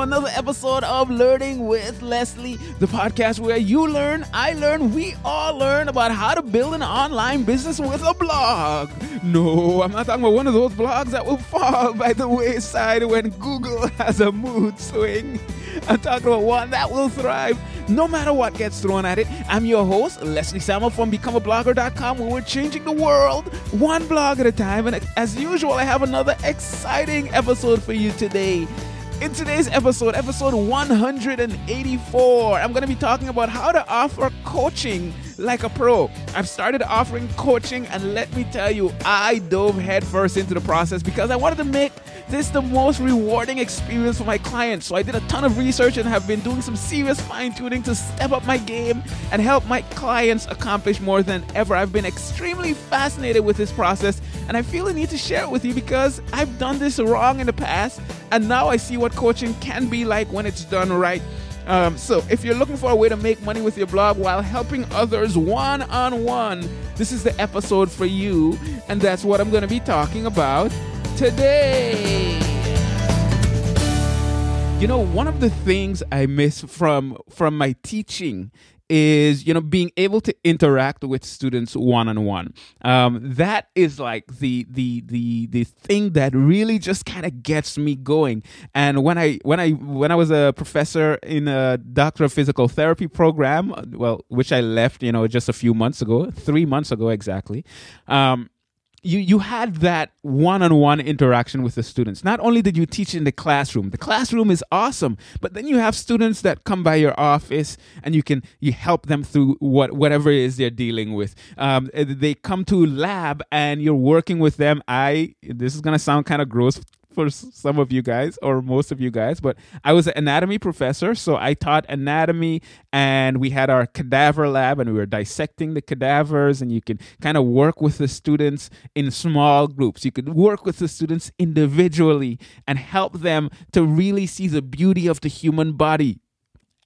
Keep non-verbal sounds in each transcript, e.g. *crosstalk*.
Another episode of Learning with Leslie, the podcast where you learn, I learn, we all learn about how to build an online business with a blog. No, I'm not talking about one of those blogs that will fall by the wayside when Google *laughs* has a mood swing. I'm talking about one that will thrive no matter what gets thrown at it. I'm your host, Leslie Samuel from BecomeAblogger.com, where we're changing the world one blog at a time. And as usual, I have another exciting episode for you today. In today's episode, episode 184, I'm going to be talking about how to offer coaching like a pro. I've started offering coaching, and let me tell you, I dove headfirst into the process because I wanted to make this the most rewarding experience for my clients. So I did a ton of research and have been doing some serious fine tuning to step up my game and help my clients accomplish more than ever. I've been extremely fascinated with this process, and I feel the need to share it with you because I've done this wrong in the past, and now I see what coaching can be like when it's done right. Um, so, if you're looking for a way to make money with your blog while helping others one on one, this is the episode for you. And that's what I'm going to be talking about today. You know, one of the things I miss from from my teaching is you know being able to interact with students one on one. That is like the the the the thing that really just kind of gets me going. And when I when I when I was a professor in a doctor of physical therapy program, well, which I left you know just a few months ago, three months ago exactly. Um, you you had that one-on-one interaction with the students. Not only did you teach in the classroom the classroom is awesome but then you have students that come by your office and you can you help them through what whatever it is they're dealing with. Um, they come to lab and you're working with them. I this is going to sound kind of gross for some of you guys or most of you guys, but I was an anatomy professor, so I taught anatomy and we had our cadaver lab and we were dissecting the cadavers and you can kind of work with the students in small groups. You could work with the students individually and help them to really see the beauty of the human body.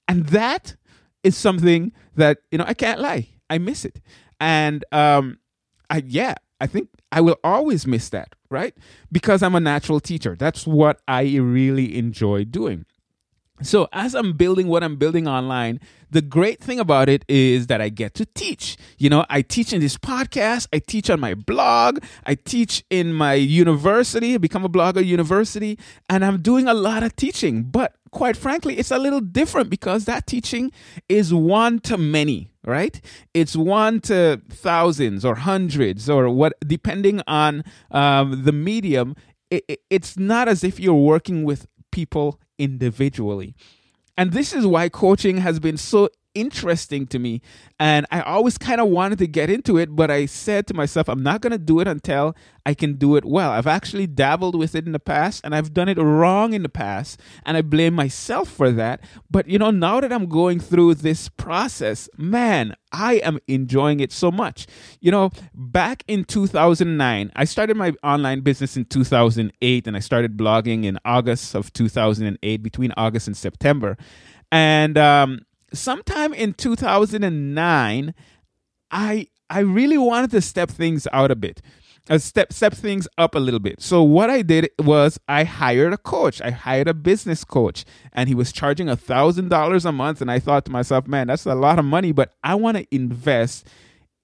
And that is something that, you know, I can't lie. I miss it. And um I yeah, I think I will always miss that, right? Because I'm a natural teacher. That's what I really enjoy doing. So, as I'm building what I'm building online, the great thing about it is that I get to teach. You know, I teach in this podcast, I teach on my blog, I teach in my university, Become a Blogger University, and I'm doing a lot of teaching. But quite frankly, it's a little different because that teaching is one to many, right? It's one to thousands or hundreds or what, depending on um, the medium. It, it, it's not as if you're working with people individually. And this is why coaching has been so interesting to me. And I always kind of wanted to get into it, but I said to myself, I'm not going to do it until I can do it well. I've actually dabbled with it in the past and I've done it wrong in the past. And I blame myself for that. But, you know, now that I'm going through this process, man, I am enjoying it so much. You know, back in 2009, I started my online business in 2008 and I started blogging in August of 2008, between August and September. And, um, sometime in 2009 i i really wanted to step things out a bit uh, step step things up a little bit. So what i did was i hired a coach. I hired a business coach and he was charging a thousand dollars a month. And i thought to myself man that's a lot of money but i want to invest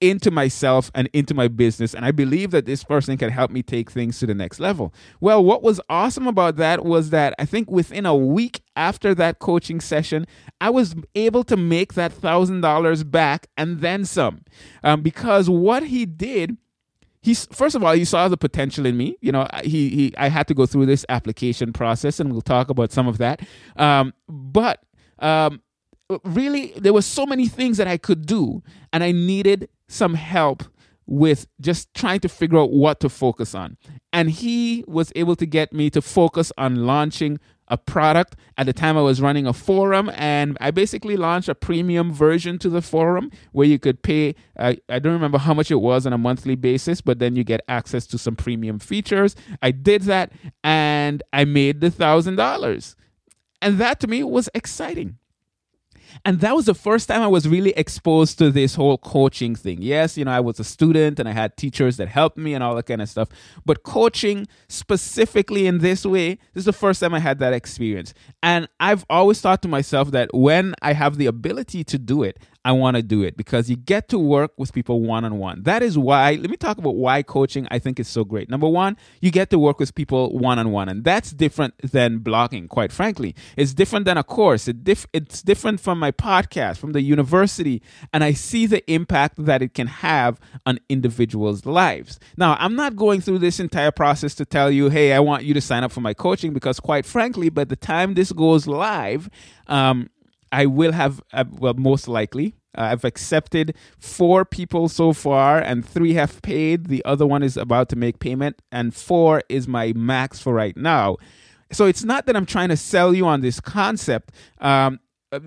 into myself and into my business. And I believe that this person can help me take things to the next level. Well, what was awesome about that was that I think within a week after that coaching session, I was able to make that thousand dollars back and then some. Um, because what he did he's first of all he saw the potential in me you know he, he i had to go through this application process and we'll talk about some of that um, but um, really there were so many things that i could do and i needed some help with just trying to figure out what to focus on and he was able to get me to focus on launching a product. At the time, I was running a forum, and I basically launched a premium version to the forum where you could pay. Uh, I don't remember how much it was on a monthly basis, but then you get access to some premium features. I did that, and I made the thousand dollars, and that to me was exciting. And that was the first time I was really exposed to this whole coaching thing. Yes, you know, I was a student and I had teachers that helped me and all that kind of stuff. But coaching specifically in this way, this is the first time I had that experience. And I've always thought to myself that when I have the ability to do it, I want to do it because you get to work with people one on one. That is why, let me talk about why coaching I think is so great. Number one, you get to work with people one on one, and that's different than blogging, quite frankly. It's different than a course, it it's different from my podcast, from the university, and I see the impact that it can have on individuals' lives. Now, I'm not going through this entire process to tell you, hey, I want you to sign up for my coaching because, quite frankly, by the time this goes live, um, I will have, uh, well, most likely. Uh, I've accepted four people so far, and three have paid. The other one is about to make payment, and four is my max for right now. So it's not that I'm trying to sell you on this concept. Um, Uh,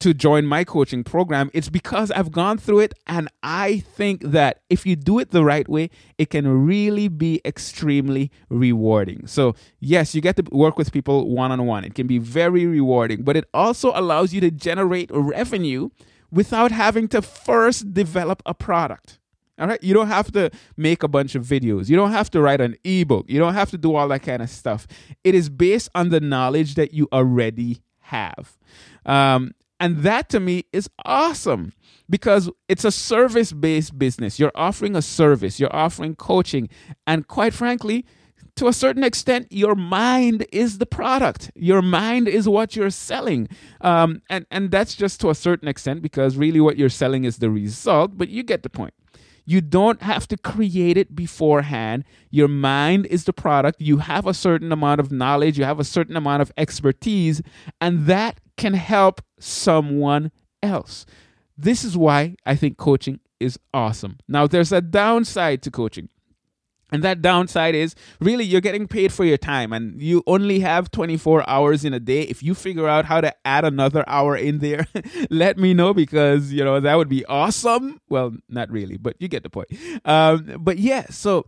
to join my coaching program it's because I've gone through it and I think that if you do it the right way it can really be extremely rewarding. So, yes, you get to work with people one on one. It can be very rewarding, but it also allows you to generate revenue without having to first develop a product. All right. You don't have to make a bunch of videos. You don't have to write an ebook. You don't have to do all that kind of stuff. It is based on the knowledge that you already have. Um, and that to me is awesome because it's a service based business. You're offering a service, you're offering coaching. And quite frankly, to a certain extent, your mind is the product. Your mind is what you're selling. Um, and, and that's just to a certain extent because really what you're selling is the result, but you get the point. You don't have to create it beforehand. Your mind is the product. You have a certain amount of knowledge, you have a certain amount of expertise, and that can help someone else. This is why I think coaching is awesome. Now, there's a downside to coaching. And that downside is really you're getting paid for your time and you only have 24 hours in a day. If you figure out how to add another hour in there, *laughs* let me know because, you know, that would be awesome. Well, not really, but you get the point. Um, but yeah, so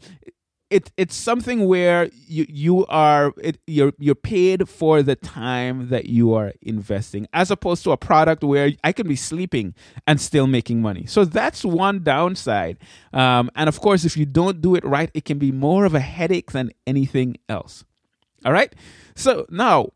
it it's something where you you are it, you're you're paid for the time that you are investing as opposed to a product where I can be sleeping and still making money. So that's one downside. Um, and of course, if you don't do it right, it can be more of a headache than anything else. All right. So now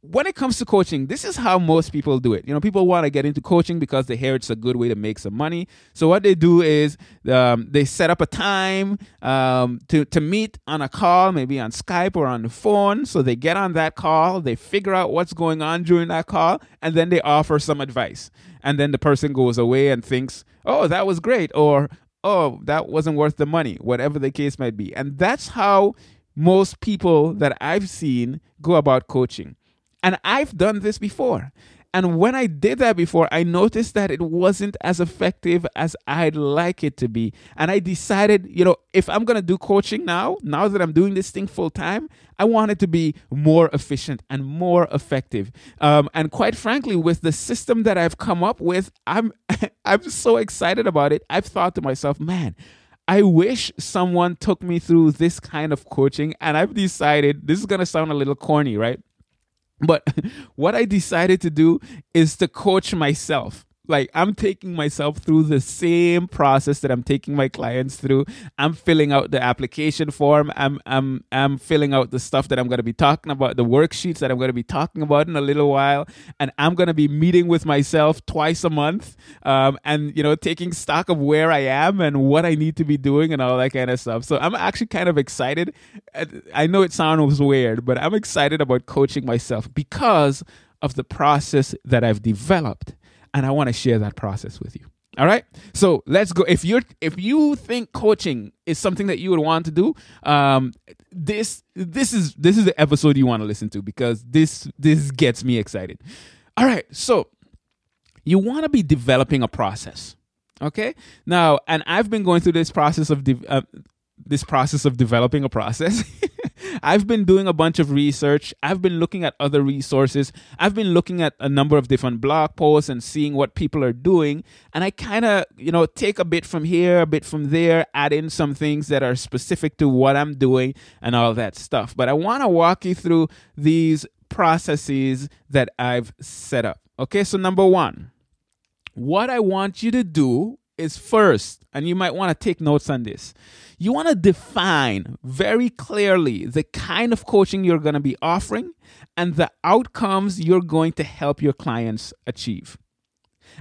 when it comes to coaching, this is how most people do it. You know, people want to get into coaching because they hear it's a good way to make some money. So what they do is um, they set up a time um, to to meet on a call, maybe on Skype or on the phone. So they get on that call, they figure out what's going on during that call, and then they offer some advice. And then the person goes away and thinks, "Oh, that was great," or "Oh, that wasn't worth the money," whatever the case might be. And that's how most people that I've seen go about coaching. And I've done this before. And when I did that before, I noticed that it wasn't as effective as I'd like it to be. And I decided, you know, if I'm going to do coaching now, now that I'm doing this thing full time, I want it to be more efficient and more effective. Um, and quite frankly, with the system that I've come up with, I'm *laughs* I'm so excited about it. I've thought to myself, man, I wish someone took me through this kind of coaching. And I've decided this is going to sound a little corny, right? But *laughs* what I decided to do is to coach myself like i'm taking myself through the same process that i'm taking my clients through. I'm filling out the application form. I'm i'm i'm filling out the stuff that i'm going to be talking about the worksheets that i'm going to be talking about in a little while. And i'm going to be meeting with myself twice a month um, and you know taking stock of where i am and what i need to be doing and all that kind of stuff. So i'm actually kind of excited. I know it sounds weird but i'm excited about coaching myself because of the process that i've developed and I want to share that process with you. All right. So let's go. If you're if you think coaching is something that you would want to do, um, this this is this is the episode you want to listen to because this this gets me excited. All right. So you want to be developing a process. Okay. Now, and I've been going through this process of de- uh, this process of developing a process. *laughs* I've been doing a bunch of research. I've been looking at other resources. I've been looking at a number of different blog posts and seeing what people are doing. And I kind of, you know, take a bit from here, a bit from there, add in some things that are specific to what I'm doing and all that stuff. But I want to walk you through these processes that I've set up. Okay, so number one, what I want you to do is first, and you might want to take notes on this, you want to define very clearly the kind of coaching you're going to be offering and the outcomes you're going to help your clients achieve.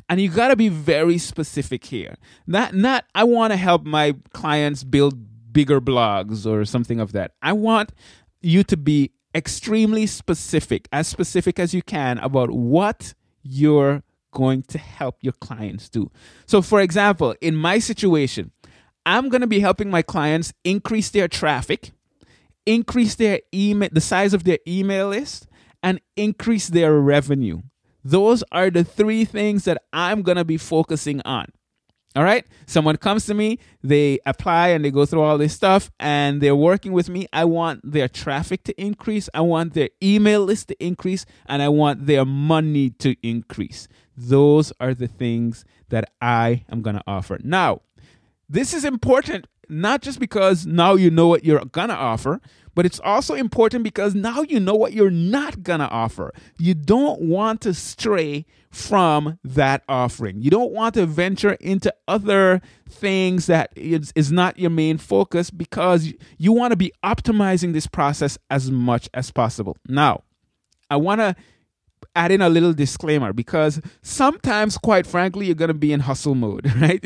And you got to be very specific here. Not not I want to help my clients build bigger blogs or something of that. I want you to be extremely specific, as specific as you can about what you're going to help your clients do. So for example, in my situation, I'm going to be helping my clients increase their traffic, increase their email the size of their email list and increase their revenue. Those are the three things that I'm going to be focusing on. All right. Someone comes to me, they apply and they go through all this stuff and they're working with me. I want their traffic to increase. I want their email list to increase and I want their money to increase. Those are the things that I am going to offer. Now, this is important not just because now you know what you're going to offer, but it's also important because now you know what you're not going to offer. You don't want to stray from that offering. You don't want to venture into other things that is, is not your main focus because you want to be optimizing this process as much as possible. Now, I want to add in a little disclaimer because sometimes quite frankly you're going to be in hustle mode *laughs* right?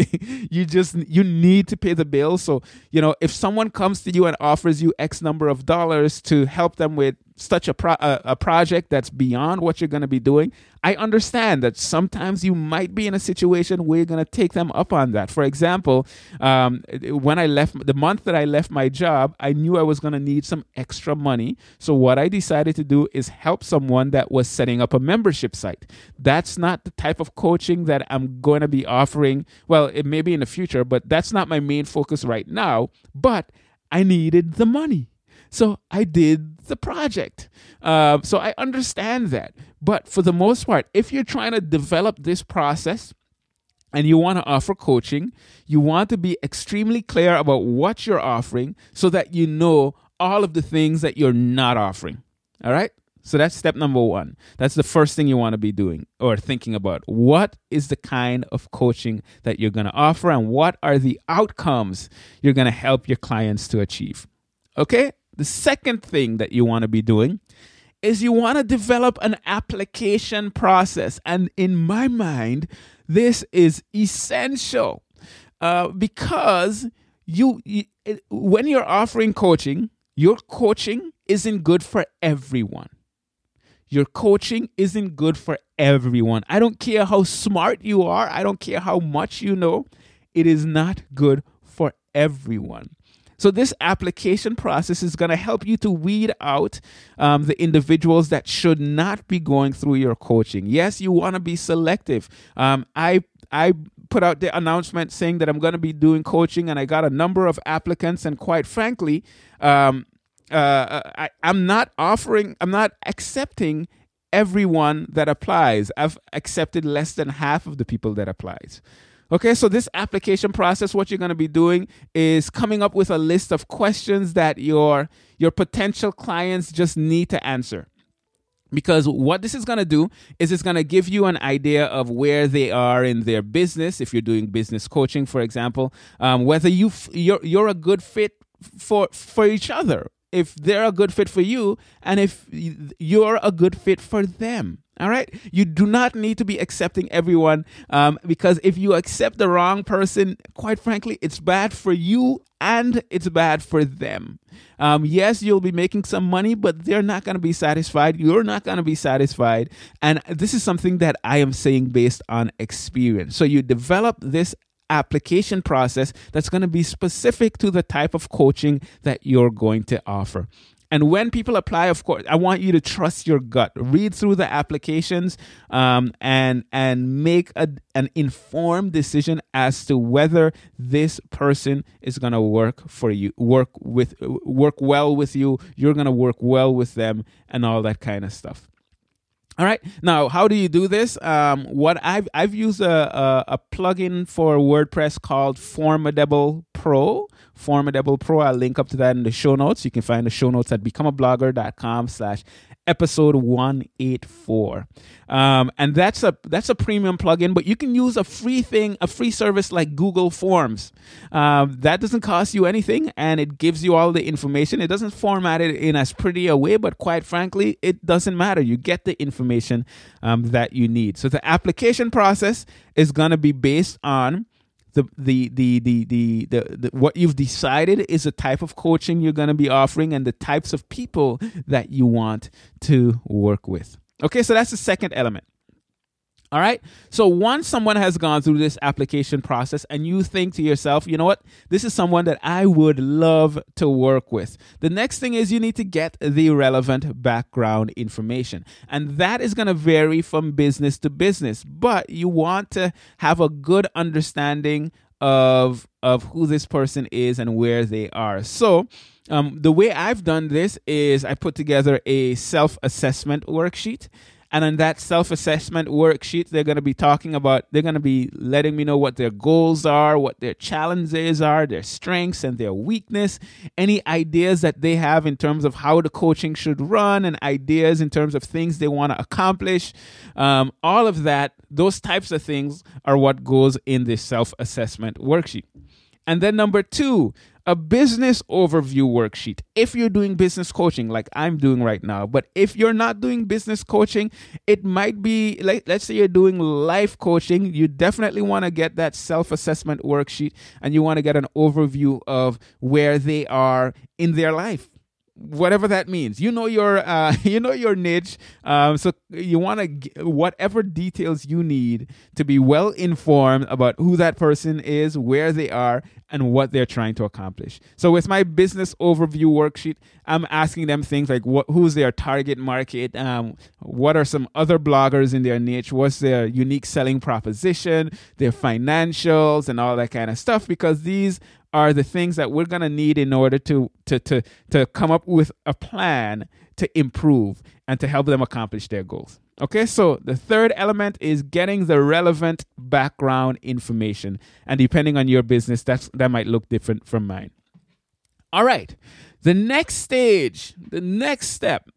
You just you need to pay the bill so you know if someone comes to you and offers you x number of dollars to help them with such a, pro- a, a project that's beyond what you're going to be doing, I understand that sometimes you might be in a situation where you're going to take them up on that. For example, um, when I left, the month that I left my job, I knew I was going to need some extra money. So, what I decided to do is help someone that was setting up a membership site. That's not the type of coaching that I'm going to be offering. Well, it may be in the future, but that's not my main focus right now. But I needed the money. So I did the project. Uh, so I understand that. But for the most part, if you're trying to develop this process, and you want to offer coaching, you want to be extremely clear about what you're offering so that you know all of the things that you're not offering. All right? So that's step number one. That's the first thing you want to be doing or thinking about. What is the kind of coaching that you're going to offer and what are the outcomes you're going to help your clients to achieve? Okay? The second thing that you want to be doing is you want to develop an application process. And in my mind, this is essential uh, because you, you it, when you're offering coaching, your coaching isn't good for everyone. Your coaching isn't good for everyone. I don't care how smart you are, I don't care how much you know, it is not good for everyone. So, this application process is going to help you to weed out um, the individuals that should not be going through your coaching. Yes, you want to be selective. Um, I I put out the announcement saying that I'm going to be doing coaching, and I got a number of applicants. And quite frankly, um, uh, I, I'm not offering, I'm not accepting everyone that applies. I've accepted less than half of the people that applies. Okay, so this application process, what you're going to be doing is coming up with a list of questions that your your potential clients just need to answer. Because what this is going to do is it's going to give you an idea of where they are in their business. If you're doing business coaching, for example, um, whether you f- you're you're a good fit for for each other, if they're a good fit for you, and if you're a good fit for them. All right. You do not need to be accepting everyone um, because if you accept the wrong person, quite frankly, it's bad for you and it's bad for them. Um, yes, you'll be making some money, but they're not going to be satisfied. You're not going to be satisfied. And this is something that I am saying based on experience. So you develop this application process that's going to be specific to the type of coaching that you're going to offer. And when people apply, of course, I want you to trust your gut. Read through the applications um, and and make a, an informed decision as to whether this person is going to work for you, work with, work well with you. You're going to work well with them, and all that kind of stuff. All right. Now, how do you do this? Um, what I've I've used a, a, a plugin for WordPress called Formidable Pro. Formidable Pro. I'll link up to that in the show notes. You can find the show notes at becomeablogger.com slash episode 184 um, and that's a that's a premium plugin but you can use a free thing a free service like google forms. Um, that doesn't cost you anything and it gives you all the information. It doesn't format it in as pretty a way but quite frankly it doesn't matter. You get the information um, that you need. So the application process is going to be based on the the the the the, the, the what you've decided is the type of coaching you're going to be offering and the types of people that you want to work with. Okay so that's the second element all right. So once someone has gone through this application process and you think to yourself, you know what, this is someone that I would love to work with, the next thing is you need to get the relevant background information. And that is going to vary from business to business, but you want to have a good understanding of of who this person is and where they are. So, um, the way I've done this is I put together a self assessment worksheet. And on that self assessment worksheet, they're going to be talking about, they're going to be letting me know what their goals are, what their challenges are, their strengths and their weakness, any ideas that they have in terms of how the coaching should run, and ideas in terms of things they want to accomplish. Um, all of that, those types of things are what goes in this self assessment worksheet. And then number two, a business overview worksheet. If you're doing business coaching like I'm doing right now, but if you're not doing business coaching, it might be like let's say you're doing life coaching, you definitely want to get that self-assessment worksheet and you want to get an overview of where they are in their life whatever that means. You know your uh, *laughs* you know your niche. Um, so you want to whatever details you need to be well informed about who that person is, where they are, and what they're trying to accomplish. So with my business overview worksheet, I'm asking them things like what who's their target market, um, what are some other bloggers in their niche, what's their unique selling proposition, their financials, and all that kind of stuff. Because these are the things that we're going to need in order to, to, to, to come up with a plan to improve and to help them accomplish their goals. Okay, so the third element is getting the relevant background information. And depending on your business, that's, that might look different from mine. All right, the next stage, the next step,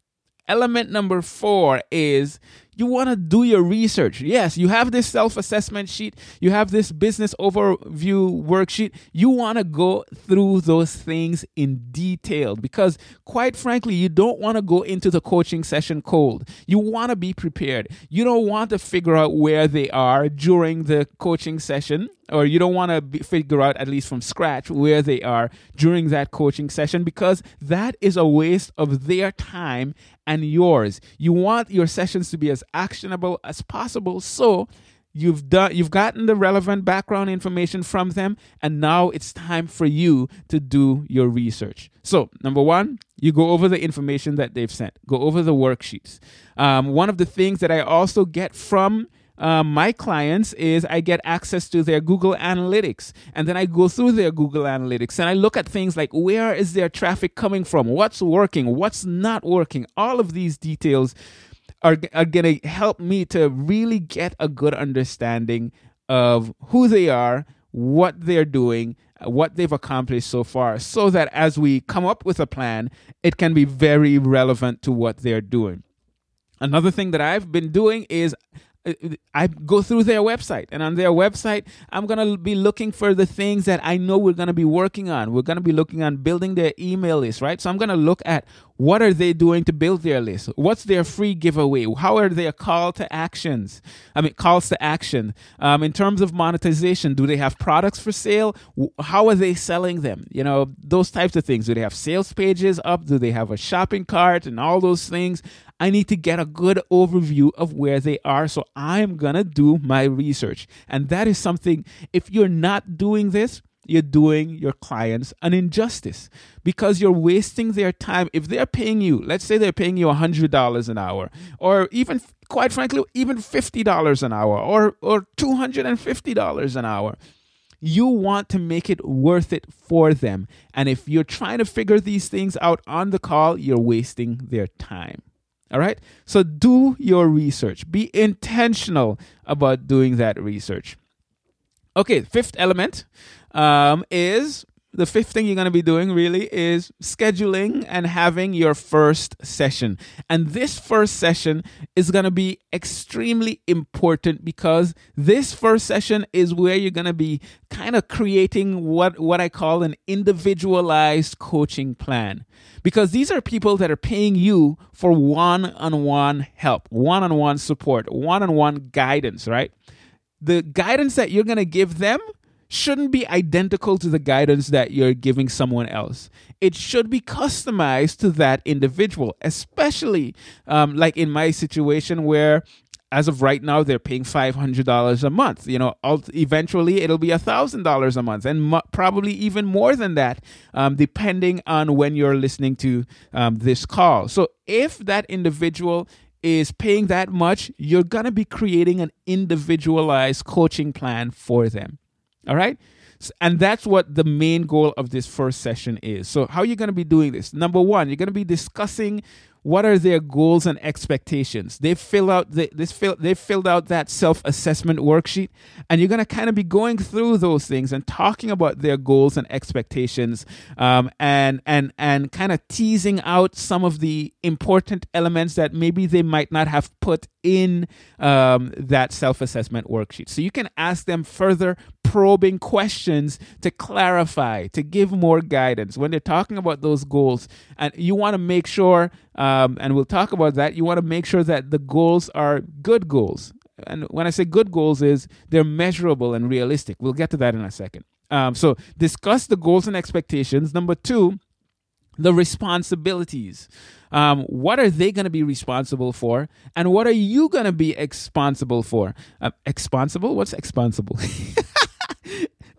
element number four is you want to do your research. Yes, you have this self assessment sheet, you have this business overview worksheet. You want to go through those things in detail because, quite frankly, you don't want to go into the coaching session cold. You want to be prepared. You don't want to figure out where they are during the coaching session or you don't want to figure out at least from scratch where they are during that coaching session because that is a waste of their time and yours. You want your sessions to be as actionable as possible so you've done you've gotten the relevant background information from them and now it's time for you to do your research. So number one you go over the information that they've sent. Go over the worksheets. Um, one of the things that i also get from um, my clients is I get access to their Google Analytics. And then I go through their Google Analytics and I look at things like where is their traffic coming from? What's working? What's not working? All of these details are, are going to help me to really get a good understanding of who they are, what they're doing, what they've accomplished so far, so that as we come up with a plan, it can be very relevant to what they're doing. Another thing that I've been doing is Uh, uh, I go through their website, and on their website, I'm going to be looking for the things that I know we're going to be working on. We're going to be looking on building their email list, right? So I'm going to look at what are they doing to build their list? What's their free giveaway? How are their call to actions? I mean, calls to action. Um, in terms of monetization, do they have products for sale? How are they selling them? You know, those types of things. Do they have sales pages up? Do they have a shopping cart and all those things? I need to get a good overview of where they are. So I'm going to do my research. And that is something, if you're not doing this, you're doing your clients an injustice because you're wasting their time. If they're paying you, let's say they're paying you $100 an hour, or even, quite frankly, even $50 an hour, or, or $250 an hour. You want to make it worth it for them. And if you're trying to figure these things out on the call, you're wasting their time. All right? So do your research. Be intentional about doing that research. Okay, fifth element um, is the fifth thing you're going to be doing really is scheduling and having your first session. And this first session is going to be extremely important because this first session is where you're going to be kind of creating what, what I call an individualized coaching plan. Because these are people that are paying you for one on one help, one on one support, one on one guidance, right? The guidance that you're going to give them shouldn't be identical to the guidance that you're giving someone else. It should be customized to that individual, especially um, like in my situation where as of right now they're paying $500 a month you know eventually it'll be $1000 a month and mo- probably even more than that um, depending on when you're listening to um, this call so if that individual is paying that much you're going to be creating an individualized coaching plan for them all right. And that's what the main goal of this first session is. So, how are you going to be doing this? Number one, you're going to be discussing what are their goals and expectations? They fill out the, this fill, they filled out that self-assessment worksheet and you're going to kind of be going through those things and talking about their goals and expectations um, and and and kind of teasing out some of the important elements that maybe they might not have put in um, that self-assessment worksheet. So you can ask them further probing questions to clarify, to give more guidance when they're talking about those goals. And you want to make sure, um, and we'll talk about that, you want to make sure that the goals are good goals. And when I say good goals, is they're measurable and realistic. We'll get to that in a second. Um, so discuss the goals and expectations. Number two, the responsibilities. Um, what are they going to be responsible for? And what are you going to be responsible for? Uh, expansible? What's expansible? *laughs*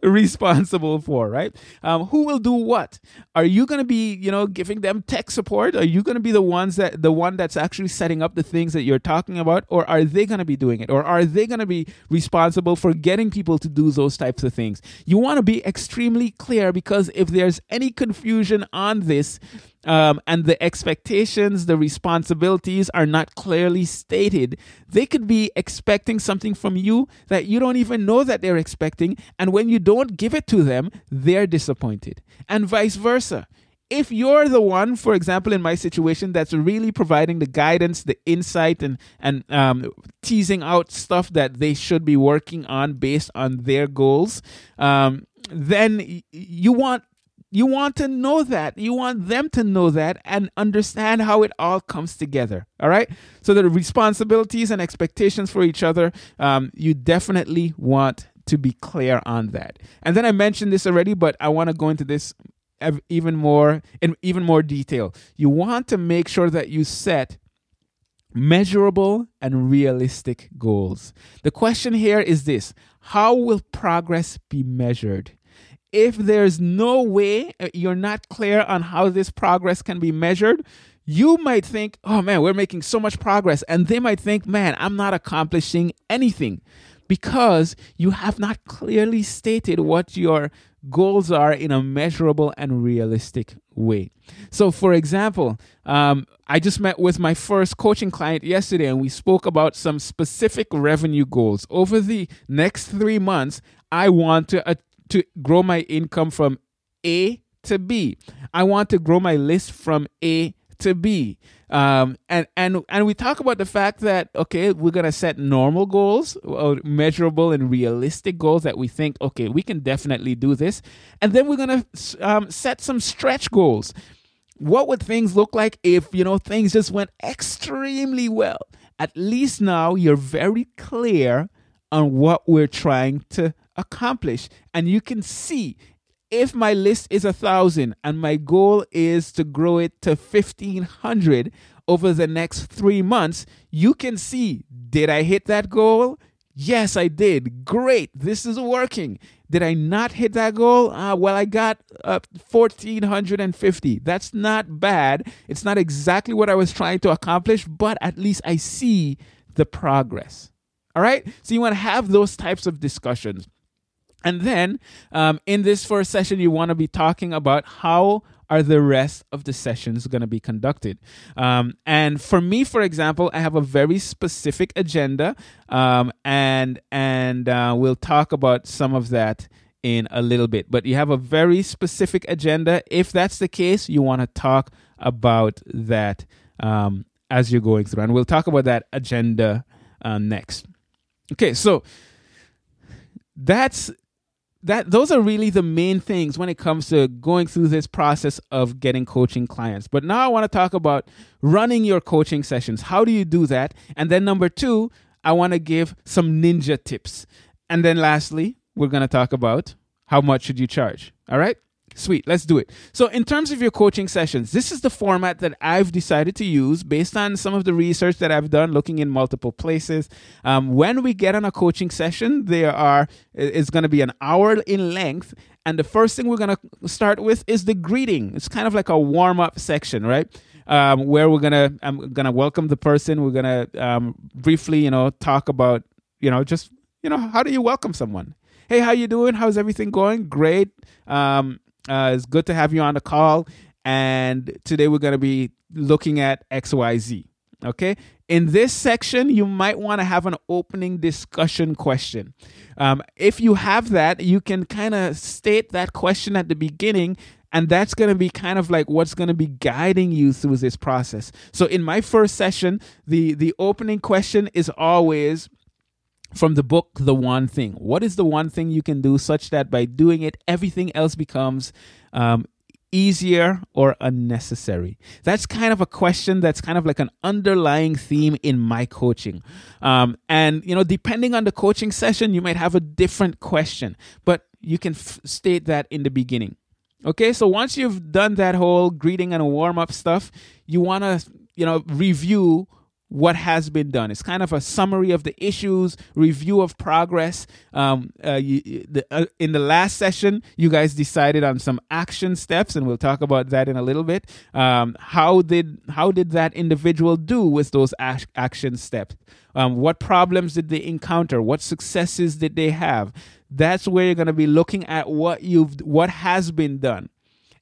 *laughs* responsible for, right? Um, who will do what? Are you going to be, you know, giving them tech support? Are you going to be the ones that the one that's actually setting up the things that you're talking about, or are they going to be doing it, or are they going to be responsible for getting people to do those types of things? You want to be extremely clear because if there's any confusion on this, um, and the expectations, the responsibilities are not clearly stated, they could be expecting something from you that you don't even know that they're expecting. And when you don't give it to them, they're disappointed. And vice versa. If you're the one, for example, in my situation, that's really providing the guidance, the insight, and and um, teasing out stuff that they should be working on based on their goals, um, then you want you want to know that. You want them to know that and understand how it all comes together. All right. So the responsibilities and expectations for each other, um, you definitely want to be clear on that. And then I mentioned this already, but I want to go into this even more in even more detail. You want to make sure that you set measurable and realistic goals. The question here is this How will progress be measured? If there's no way uh, you're not clear on how this progress can be measured, you might think, oh man, we're making so much progress. And they might think, man, I'm not accomplishing anything because you have not clearly stated what your goals are in a measurable and realistic way. So, for example, um, I just met with my first coaching client yesterday and we spoke about some specific revenue goals. Over the next three months, I want to to grow my income from A to B. I want to grow my list from A to B. Um, and and and we talk about the fact that okay, we're gonna set normal goals, measurable and realistic goals that we think okay, we can definitely do this, and then we're gonna um, set some stretch goals. What would things look like if you know things just went extremely well? At least now you're very clear on what we're trying to accomplish. And you can see if my list is a thousand and my goal is to grow it to 1500 over the next three months, you can see did I hit that goal? Yes, I did. Great. This is working. Did I not hit that goal? Uh, well, I got uh, 1450. That's not bad. It's not exactly what I was trying to accomplish, but at least I see the progress. All right? So you want to have those types of discussions. And then um, in this first session, you want to be talking about how are the rest of the sessions going to be conducted. Um, and for me, for example, I have a very specific agenda, um, and and uh, we'll talk about some of that in a little bit. But you have a very specific agenda. If that's the case, you want to talk about that um, as you're going through, and we'll talk about that agenda uh, next. Okay, so that's that those are really the main things when it comes to going through this process of getting coaching clients. But now I want to talk about running your coaching sessions. How do you do that? And then number 2, I want to give some ninja tips. And then lastly, we're going to talk about how much should you charge. All right? Sweet, let's do it. So, in terms of your coaching sessions, this is the format that I've decided to use based on some of the research that I've done looking in multiple places. Um, when we get on a coaching session, there are it's going to be an hour in length, and the first thing we're going to start with is the greeting. It's kind of like a warm up section, right? Um, where we're gonna I'm gonna welcome the person. We're gonna um, briefly, you know, talk about you know just you know how do you welcome someone. Hey, how you doing? How's everything going? Great. Um, uh, it's good to have you on the call. And today we're going to be looking at XYZ. Okay. In this section, you might want to have an opening discussion question. Um, if you have that, you can kind of state that question at the beginning and that's going to be kind of like what's going to be guiding you through this process so in my first session the the opening question is always from the book the one thing. What is the one thing you can do such that by doing it everything else becomes um, easier or unnecessary? That's kind of a question that's kind of like an underlying theme in my coaching. Um, and you know depending on the coaching session you might have a different question but you can f- state that in the beginning. Okay so once you've done that whole greeting and warm up stuff you want to you know review what has been done. It's kind of a summary of the issues, review of progress. Um, uh, you, the, uh, in the last session, you guys decided on some action steps, and we'll talk about that in a little bit. Um, how did how did that individual do with those ac- action steps? Um, what problems did they encounter? What successes did they have? That's where you're going to be looking at what you've what has been done.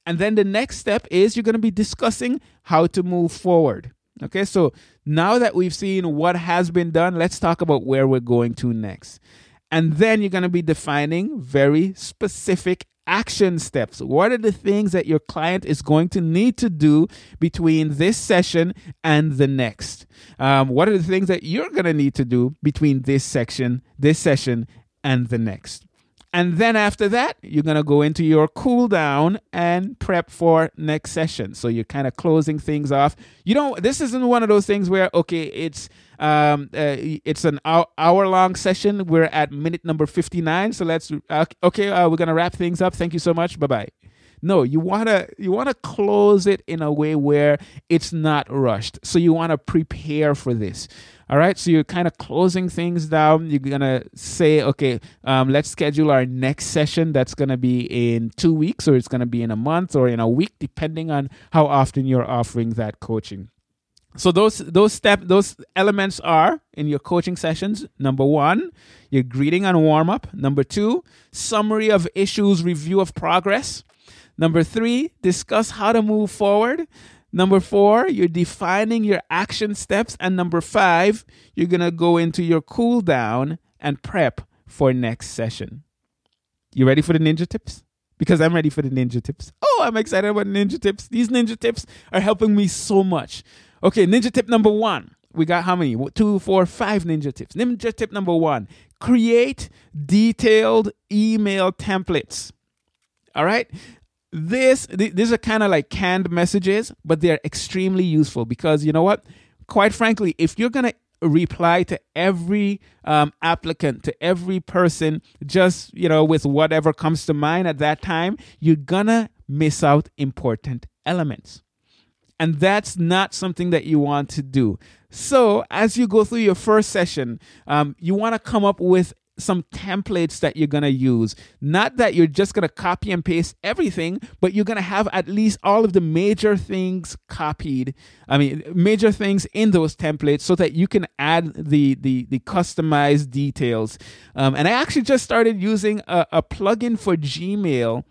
And then the next step is you're going to be discussing how to move forward. Okay, so now that we've seen what has been done, let's talk about where we're going to next. And then you're going to be defining very specific action steps. What are the things that your client is going to need to do between this session and the next? Um, what are the things that you're going to need to do between this section, this session, and the next? And then after that, you're going to go into your cool down and prep for next session. So you're kind of closing things off. You don't, this isn't one of those things where, okay, it's, um, uh, it's an hour, hour long session. We're at minute number 59. So let's, uh, okay, uh, we're going to wrap things up. Thank you so much. Bye bye. No, you want to you want to close it in a way where it's not rushed. So you want to prepare for this. All right, so you're kind of closing things down. You're gonna say, okay, um, let's schedule our next session. That's gonna be in two weeks, or it's gonna be in a month, or in a week, depending on how often you're offering that coaching. So those those step those elements are in your coaching sessions. Number one, your greeting and warm up. Number two, summary of issues, review of progress. Number three, discuss how to move forward. Number four, you're defining your action steps. And number five, you're going to go into your cool down and prep for next session. You ready for the ninja tips? Because I'm ready for the ninja tips. Oh, I'm excited about ninja tips. These ninja tips are helping me so much. Okay, ninja tip number one. We got how many? Two, four, five ninja tips. Ninja tip number one create detailed email templates. All right this these are kind of like canned messages but they're extremely useful because you know what? Quite frankly if you're to reply to every um, applicant to every person just you know with whatever comes to mind at that time you're gonna miss out important elements. And that's not something that you want to do. So, as you go through your first session, um, you want to come up with some templates that you're going to use. Not that you're just going to copy and paste everything, but you're going to have at least all of the major things copied. I mean, major things in those templates so that you can add the the, the customized details. Um, and I actually just started using a, a plugin for Gmail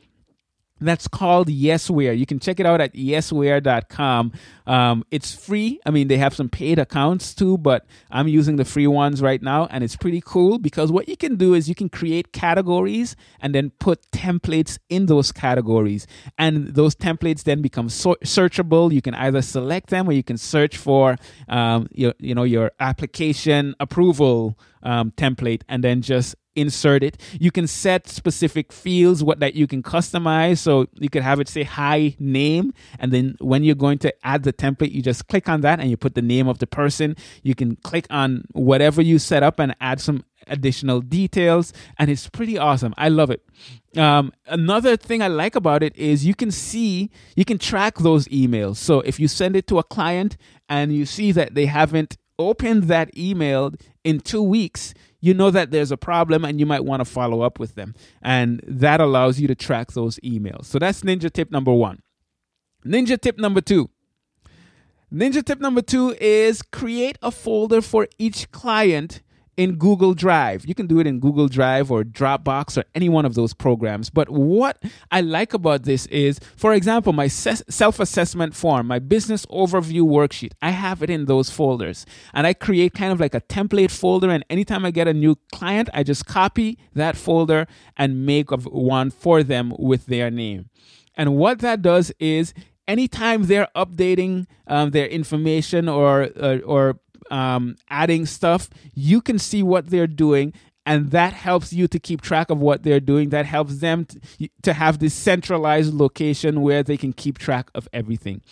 that's called Yesware. You can check it out at yesware.com. Um, it's free. I mean, they have some paid accounts too, but I'm using the free ones right now, and it's pretty cool because what you can do is you can create categories and then put templates in those categories, and those templates then become so- searchable. You can either select them or you can search for um, your, you know, your application approval um, template, and then just insert it. You can set specific fields what that you can customize. So you could have it say hi name, and then when you're going to add the template, you just click on that and you put the name of the person. You can click on whatever you set up and add some additional details, and it's pretty awesome. I love it. Um, another thing I like about it is you can see, you can track those emails. So if you send it to a client and you see that they haven't opened that email in two weeks, you know that there's a problem and you might want to follow up with them. And that allows you to track those emails. So that's ninja tip number one. Ninja tip number two. Ninja tip number two is create a folder for each client in Google Drive. You can do it in Google Drive or Dropbox or any one of those programs. But what I like about this is, for example, my self assessment form, my business overview worksheet, I have it in those folders. And I create kind of like a template folder. And anytime I get a new client, I just copy that folder and make one for them with their name. And what that does is anytime they're updating um, their information or uh, or um, adding stuff, you can see what they're doing. And that helps you to keep track of what they're doing. That helps them to, to have this centralized location where they can keep track of everything.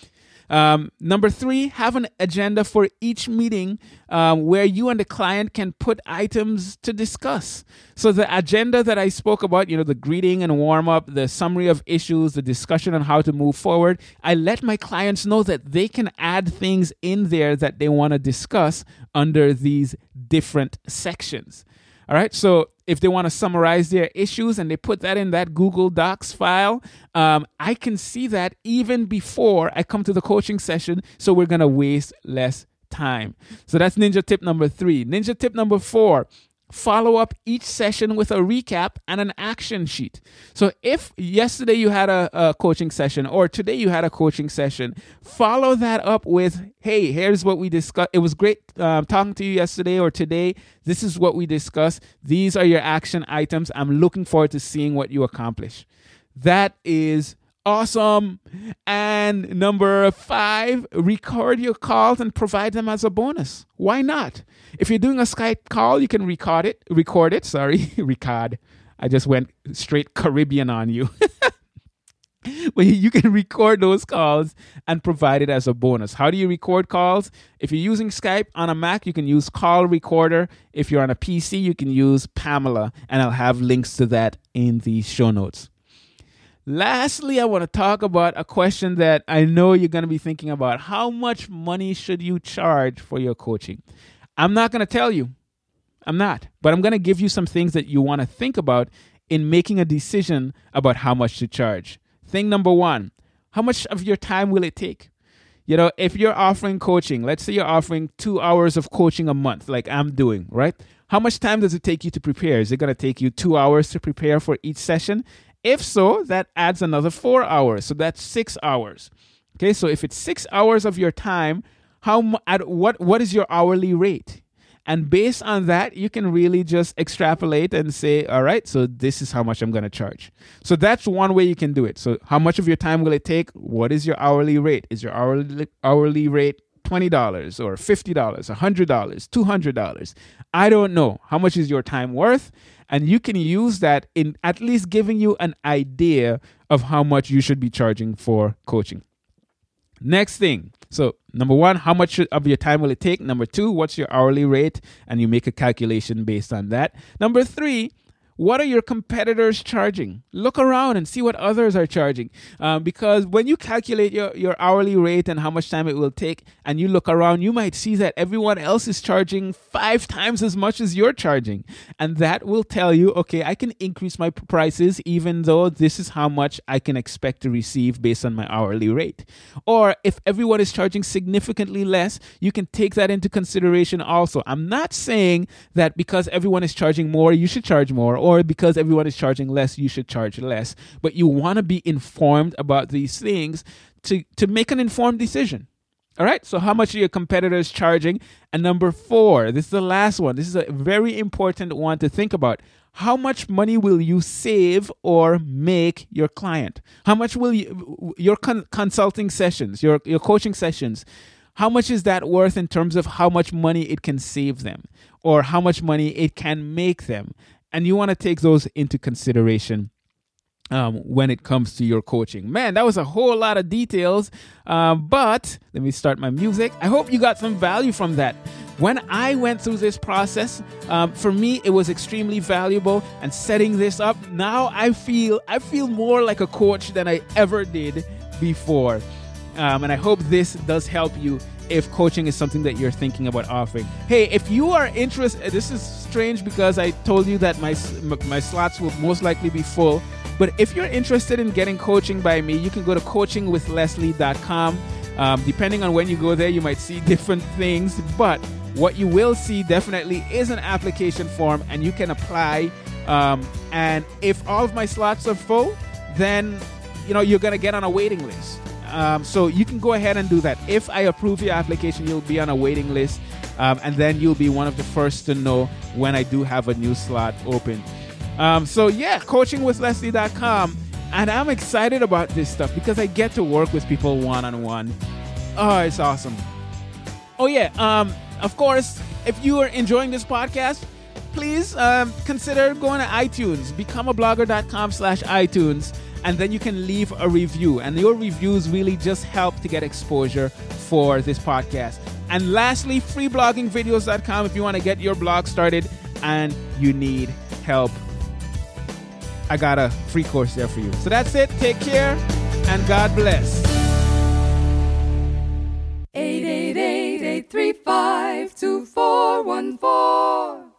Um, number three, have an agenda for each meeting um, where you and the client can put items to discuss. So, the agenda that I spoke about, you know, the greeting and warm up, the summary of issues, the discussion on how to move forward, I let my clients know that they can add things in there that they want to discuss under these different sections. All right. So if they want to summarize their issues and they put that in that Google Docs file, um, I can see that even before I come to the coaching session. So we're going to waste less time. So that's ninja tip number three. Ninja tip number four follow up each session with a recap and an action sheet. So if yesterday you had a, a, coaching session or today you had a coaching session, follow that up with, hey, here's what we discussed. It was great um, talking to you yesterday or today. This is what we discussed. These are your action items. I'm looking forward to seeing what you accomplish. That is Awesome. And number five, record your calls and provide them as a bonus. Why not? If you're doing a Skype call, you can record it. Record it. Sorry, *laughs* record. I just went straight Caribbean on you. *laughs* but you can record those calls and provide it as a bonus. How do you record calls? If you're using Skype on a Mac, you can use Call Recorder. If you're on a PC, you can use Pamela, and I'll have links to that in the show notes. Lastly, I want to talk about a question that I know you're going to be thinking about. How much money should you charge for your coaching? I'm not going to tell you. I'm not. But I'm going to give you some things that you want to think about in making a decision about how much to charge. Thing number one how much of your time will it take? You know, if you're offering coaching, let's say you're offering two hours of coaching a month, like I'm doing, right? How much time does it take you to prepare? Is it going to take you two hours to prepare for each session? If so, that adds another four hours. So that's six hours. Okay, so if it's six hours of your time, how at what what is your hourly rate? And based on that, you can really just extrapolate and say, all right, so this is how much I'm going to charge. So that's one way you can do it. So how much of your time will it take? What is your hourly rate? Is your hourly hourly rate $20 or $50, $100, $200? I don't know. How much is your time worth? And you can use that in at least giving you an idea of how much you should be charging for coaching. Next thing. So, number one, how much of your time will it take? Number two, what's your hourly rate? And you make a calculation based on that. Number three, what are your competitors charging? Look around and see what others are charging. Um, because when you calculate your, your hourly rate and how much time it will take, and you look around, you might see that everyone else is charging five times as much as you're charging. And that will tell you, okay, I can increase my prices even though this is how much I can expect to receive based on my hourly rate. Or if everyone is charging significantly less, you can take that into consideration also. I'm not saying that because everyone is charging more, you should charge more, or because everyone is charging less, you should charge less. But you want to be informed about these things to, to make an informed decision. All right, so how much are your competitors charging? And number four, this is the last one. This is a very important one to think about. How much money will you save or make your client? How much will you, your con- consulting sessions, your, your coaching sessions, how much is that worth in terms of how much money it can save them or how much money it can make them? And you want to take those into consideration um, when it comes to your coaching. Man, that was a whole lot of details. Um, but let me start my music. I hope you got some value from that. When I went through this process, um, for me it was extremely valuable. And setting this up now, I feel I feel more like a coach than I ever did before. Um, and I hope this does help you if coaching is something that you're thinking about offering. Hey, if you are interested, this is strange because I told you that my my slots will most likely be full. But if you're interested in getting coaching by me, you can go to coachingwithleslie.com. Um, depending on when you go there, you might see *laughs* different things, but what you will see definitely is an application form, and you can apply. Um, and if all of my slots are full, then you know you're gonna get on a waiting list. Um, so you can go ahead and do that. If I approve your application, you'll be on a waiting list, um, and then you'll be one of the first to know when I do have a new slot open. Um, so yeah, coachingwithleslie.com. And I'm excited about this stuff because I get to work with people one on one. Oh, it's awesome. Oh yeah, um, of course, if you are enjoying this podcast, please um, consider going to iTunes, becomeablogger.com slash iTunes, and then you can leave a review. And your reviews really just help to get exposure for this podcast. And lastly, freebloggingvideos.com if you want to get your blog started and you need help I got a free course there for you. So that's it. Take care and God bless. 888 835 2414.